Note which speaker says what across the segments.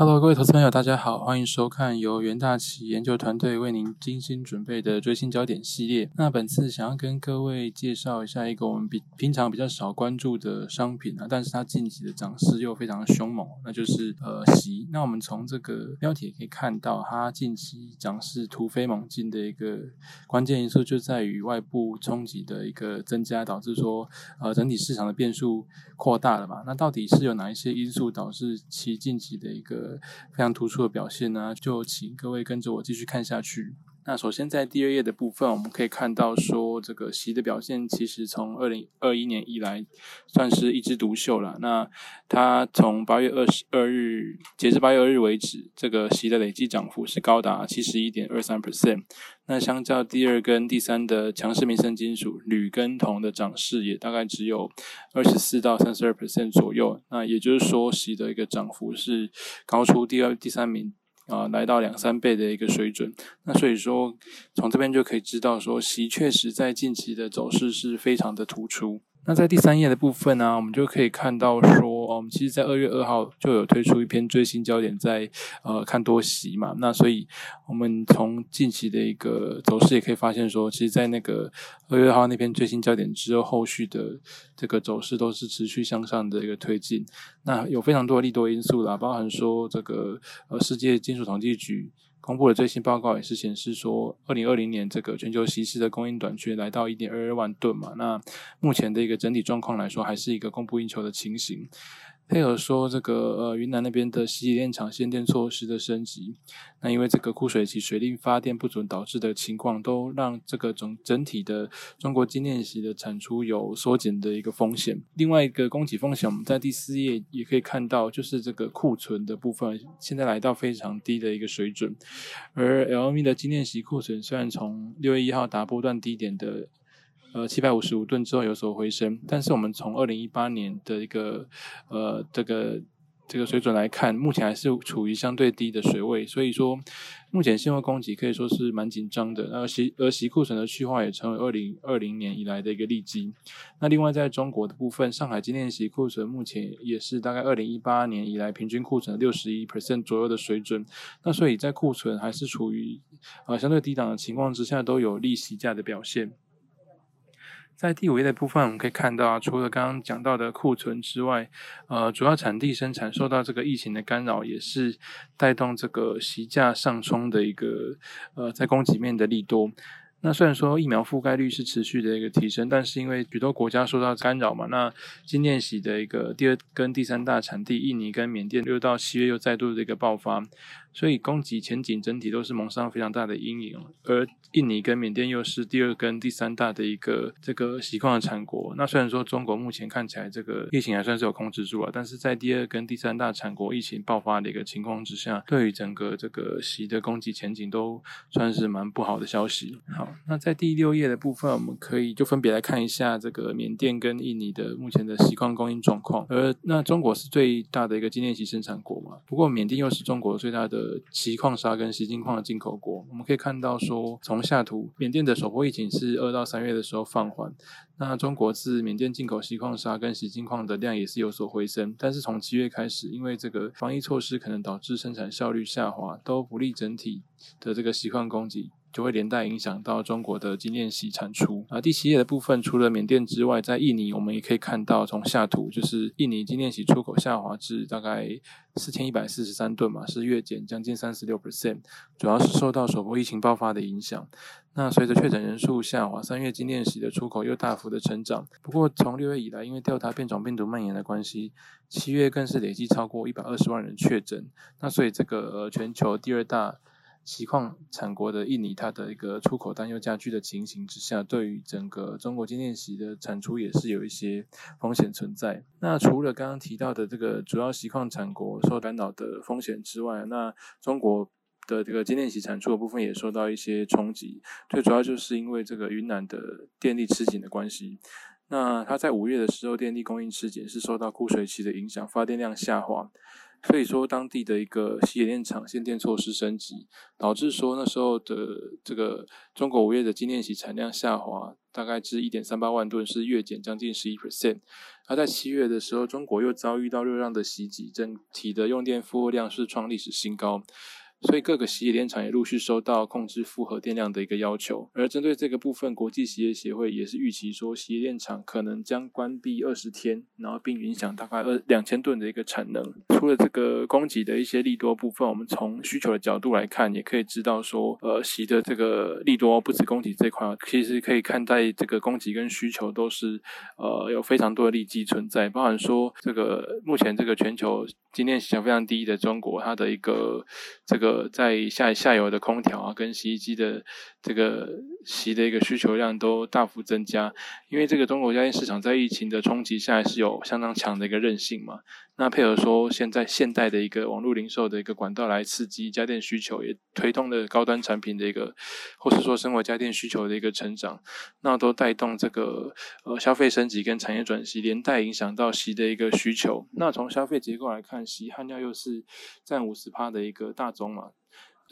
Speaker 1: Hello，各位投资朋友，大家好，欢迎收看由元大旗研究团队为您精心准备的追星焦点系列。那本次想要跟各位介绍一下一个我们比平常比较少关注的商品啊，但是它近期的涨势又非常凶猛，那就是呃席。那我们从这个标题可以看到，它近期涨势突飞猛进的一个关键因素就在于外部冲击的一个增加，导致说呃整体市场的变数扩大了嘛？那到底是有哪一些因素导致其近期的一个非常突出的表现呢，就请各位跟着我继续看下去。那首先在第二页的部分，我们可以看到说，这个席的表现其实从二零二一年以来算是一枝独秀了。那它从八月二十二日截至八月二日为止，这个席的累计涨幅是高达七十一点二三 percent。那相较第二跟第三的强势民生金属铝跟铜的涨势，也大概只有二十四到三十二 percent 左右。那也就是说，席的一个涨幅是高出第二、第三名。啊，来到两三倍的一个水准，那所以说从这边就可以知道说，席确实在近期的走势是非常的突出。那在第三页的部分呢，我们就可以看到说，我们其实，在二月二号就有推出一篇最新焦点，在呃看多席嘛。那所以，我们从近期的一个走势也可以发现说，其实，在那个二月二号那篇最新焦点之后，后续的这个走势都是持续向上的一个推进。那有非常多的利多因素啦，包含说这个呃世界金属统计局。公布的最新报告也是显示说，二零二零年这个全球稀释的供应短缺来到一点二二万吨嘛。那目前的一个整体状况来说，还是一个供不应求的情形。配合说这个呃云南那边的洗衣电厂限电措施的升级，那因为这个枯水期水力发电不准导致的情况，都让这个整整体的中国精炼锡的产出有缩减的一个风险。另外一个供给风险，我们在第四页也可以看到，就是这个库存的部分现在来到非常低的一个水准，而 LME 的精炼锡库存虽然从六月一号达波段低点的。呃，七百五十五吨之后有所回升，但是我们从二零一八年的一个呃这个这个水准来看，目前还是处于相对低的水位，所以说目前现货供给可以说是蛮紧张的。那席而席库存的去化也成为二零二零年以来的一个利基。那另外在中国的部分，上海今年席库存目前也是大概二零一八年以来平均库存六十一 percent 左右的水准。那所以在库存还是处于呃相对低档的情况之下，都有利息价的表现。在第五页的部分，我们可以看到啊，除了刚刚讲到的库存之外，呃，主要产地生产受到这个疫情的干扰，也是带动这个席价上冲的一个呃，在供给面的利多。那虽然说疫苗覆盖率是持续的一个提升，但是因为许多国家受到干扰嘛，那金链喜的一个第二跟第三大产地印尼跟缅甸，六到七月又再度的一个爆发，所以供给前景整体都是蒙上非常大的阴影。而印尼跟缅甸又是第二跟第三大的一个这个锡矿的产国。那虽然说中国目前看起来这个疫情还算是有控制住了，但是在第二跟第三大产国疫情爆发的一个情况之下，对于整个这个锡的供给前景都算是蛮不好的消息。好。那在第六页的部分，我们可以就分别来看一下这个缅甸跟印尼的目前的锡矿供应状况。而那中国是最大的一个精炼锡生产国嘛，不过缅甸又是中国最大的锡矿砂跟锡金矿的进口国。我们可以看到说，从下图，缅甸的首波疫情是二到三月的时候放缓，那中国自缅甸进口锡矿砂跟锡金矿的量也是有所回升，但是从七月开始，因为这个防疫措施可能导致生产效率下滑，都不利整体的这个锡矿供给。就会连带影响到中国的精炼锡产出啊。第七页的部分，除了缅甸之外，在印尼我们也可以看到，从下图就是印尼精炼锡出口下滑至大概四千一百四十三吨嘛，是月减将近三十六 percent，主要是受到首波疫情爆发的影响。那随着确诊人数下滑，三月精炼锡的出口又大幅的成长。不过从六月以来，因为调查变种病毒蔓延的关系，七月更是累计超过一百二十万人确诊。那所以这个全球第二大。锡矿产国的印尼，它的一个出口担忧加剧的情形之下，对于整个中国精炼锡的产出也是有一些风险存在。那除了刚刚提到的这个主要锡矿产国受干扰的风险之外，那中国的这个精炼锡产出的部分也受到一些冲击。最主要就是因为这个云南的电力吃紧的关系。那它在五月的时候，电力供应吃紧是受到枯水期的影响，发电量下滑。可以说当地的一个洗冶炼厂限电措施升级，导致说那时候的这个中国五月的精炼洗产量下滑，大概至一点三八万吨，是月减将近十一 percent。而在七月的时候，中国又遭遇到热浪的袭击，整体的用电负荷量是创历史新高。所以各个洗衣电厂也陆续收到控制负荷电量的一个要求，而针对这个部分，国际洗衣协会也是预期说，洗衣电厂可能将关闭二十天，然后并影响大概二两千吨的一个产能。除了这个供给的一些利多部分，我们从需求的角度来看，也可以知道说，呃，洗的这个利多不止供给这块，其实可以看待这个供给跟需求都是呃有非常多的利基存在，包含说这个目前这个全球今天洗量非常低的中国，它的一个这个。呃，在下下游的空调啊，跟洗衣机的这个洗的一个需求量都大幅增加，因为这个中国家电市场在疫情的冲击下是有相当强的一个韧性嘛。那配合说现在现代的一个网络零售的一个管道来刺激家电需求，也推动了高端产品的一个，或是说生活家电需求的一个成长，那都带动这个呃消费升级跟产业转型，连带影响到洗的一个需求。那从消费结构来看，洗焊料又是占五十趴的一个大宗嘛。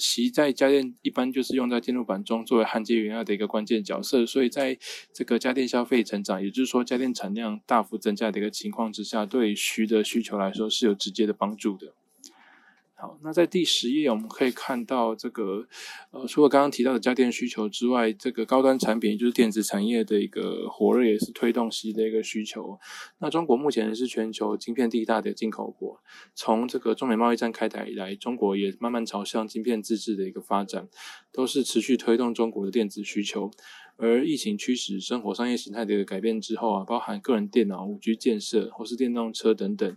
Speaker 1: 其在家电一般就是用在电路板中作为焊接原料的一个关键角色，所以在这个家电消费成长，也就是说家电产量大幅增加的一个情况之下，对需的需求来说是有直接的帮助的。好，那在第十页我们可以看到，这个呃，除了刚刚提到的家电需求之外，这个高端产品，就是电子产业的一个火热，也是推动西的一个需求。那中国目前是全球晶片第一大的进口国，从这个中美贸易战开台以来，中国也慢慢朝向晶片自制的一个发展，都是持续推动中国的电子需求。而疫情驱使生活商业形态的一个改变之后啊，包含个人电脑、五 G 建设或是电动车等等。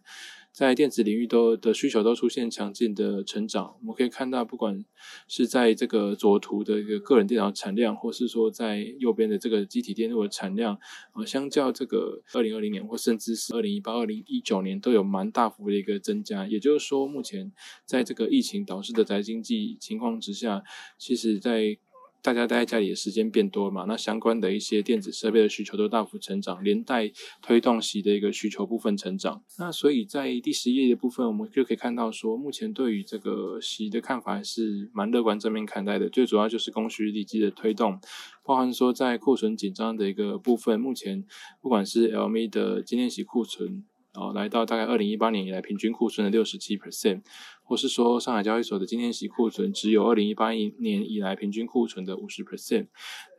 Speaker 1: 在电子领域都的需求都出现强劲的成长，我们可以看到，不管是在这个左图的一个个人电脑产量，或是说在右边的这个机体电路的产量，呃，相较这个二零二零年或甚至是二零一八、二零一九年都有蛮大幅的一个增加。也就是说，目前在这个疫情导致的宅经济情况之下，其实在大家待在家里的时间变多嘛？那相关的一些电子设备的需求都大幅成长，连带推动洗的一个需求部分成长。那所以在第十页的部分，我们就可以看到说，目前对于这个洗的看法还是蛮乐观正面看待的。最主要就是供需力基的推动，包含说在库存紧张的一个部分，目前不管是 LME 的今天洗库存。然后来到大概二零一八年以来平均库存的六十七 percent，或是说上海交易所的今天洗库存只有二零一八年以来平均库存的五十 percent。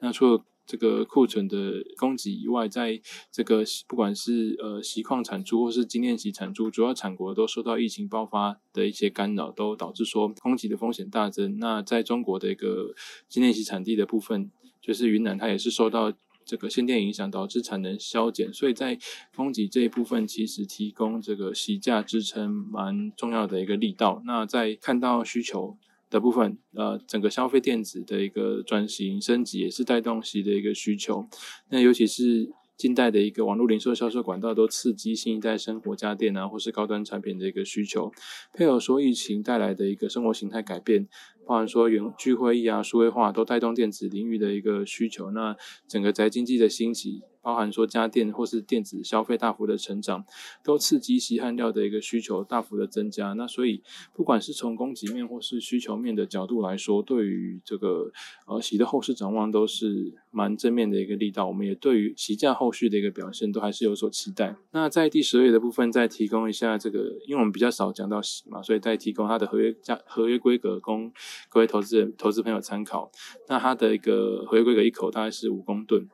Speaker 1: 那除了这个库存的供给以外，在这个不管是呃锡矿产出或是精炼洗产出，主要产国都受到疫情爆发的一些干扰，都导致说供给的风险大增。那在中国的一个精炼洗产地的部分，就是云南，它也是受到。这个限电影响导致产能削减，所以在供给这一部分其实提供这个息价支撑蛮重要的一个力道。那在看到需求的部分，呃，整个消费电子的一个转型升级也是带动息的一个需求。那尤其是近代的一个网络零售销售管道都刺激新一代生活家电啊，或是高端产品的一个需求，配合说疫情带来的一个生活形态改变。包含说远距会议啊、数位化都带动电子领域的一个需求，那整个宅经济的兴起。包含说家电或是电子消费大幅的成长，都刺激锡焊料的一个需求大幅的增加。那所以不管是从供给面或是需求面的角度来说，对于这个呃锡的后市展望都是蛮正面的一个力道。我们也对于锡价后续的一个表现都还是有所期待。那在第十页的部分再提供一下这个，因为我们比较少讲到锡嘛，所以再提供它的合约价、合约规格供各位投资人、投资朋友参考。那它的一个合约规格一口大概是五公吨。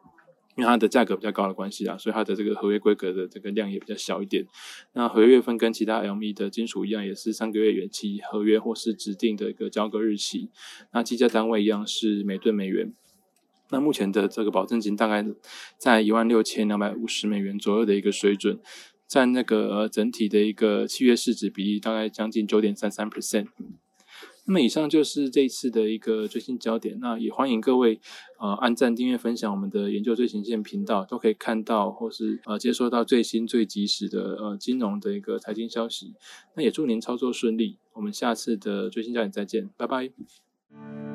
Speaker 1: 因为它的价格比较高的关系啊，所以它的这个合约规格的这个量也比较小一点。那合约月份跟其他 LME 的金属一样，也是三个月远期合约或是指定的一个交割日期。那计价单位一样是每吨美元。那目前的这个保证金大概在一万六千两百五十美元左右的一个水准，占那个整体的一个契约市值比例大概将近九点三三 percent。那么以上就是这一次的一个最新焦点。那也欢迎各位呃按赞、订阅、分享我们的研究最前线频道，都可以看到或是呃接收到最新最及时的呃金融的一个财经消息。那也祝您操作顺利。我们下次的最新焦点再见，拜拜。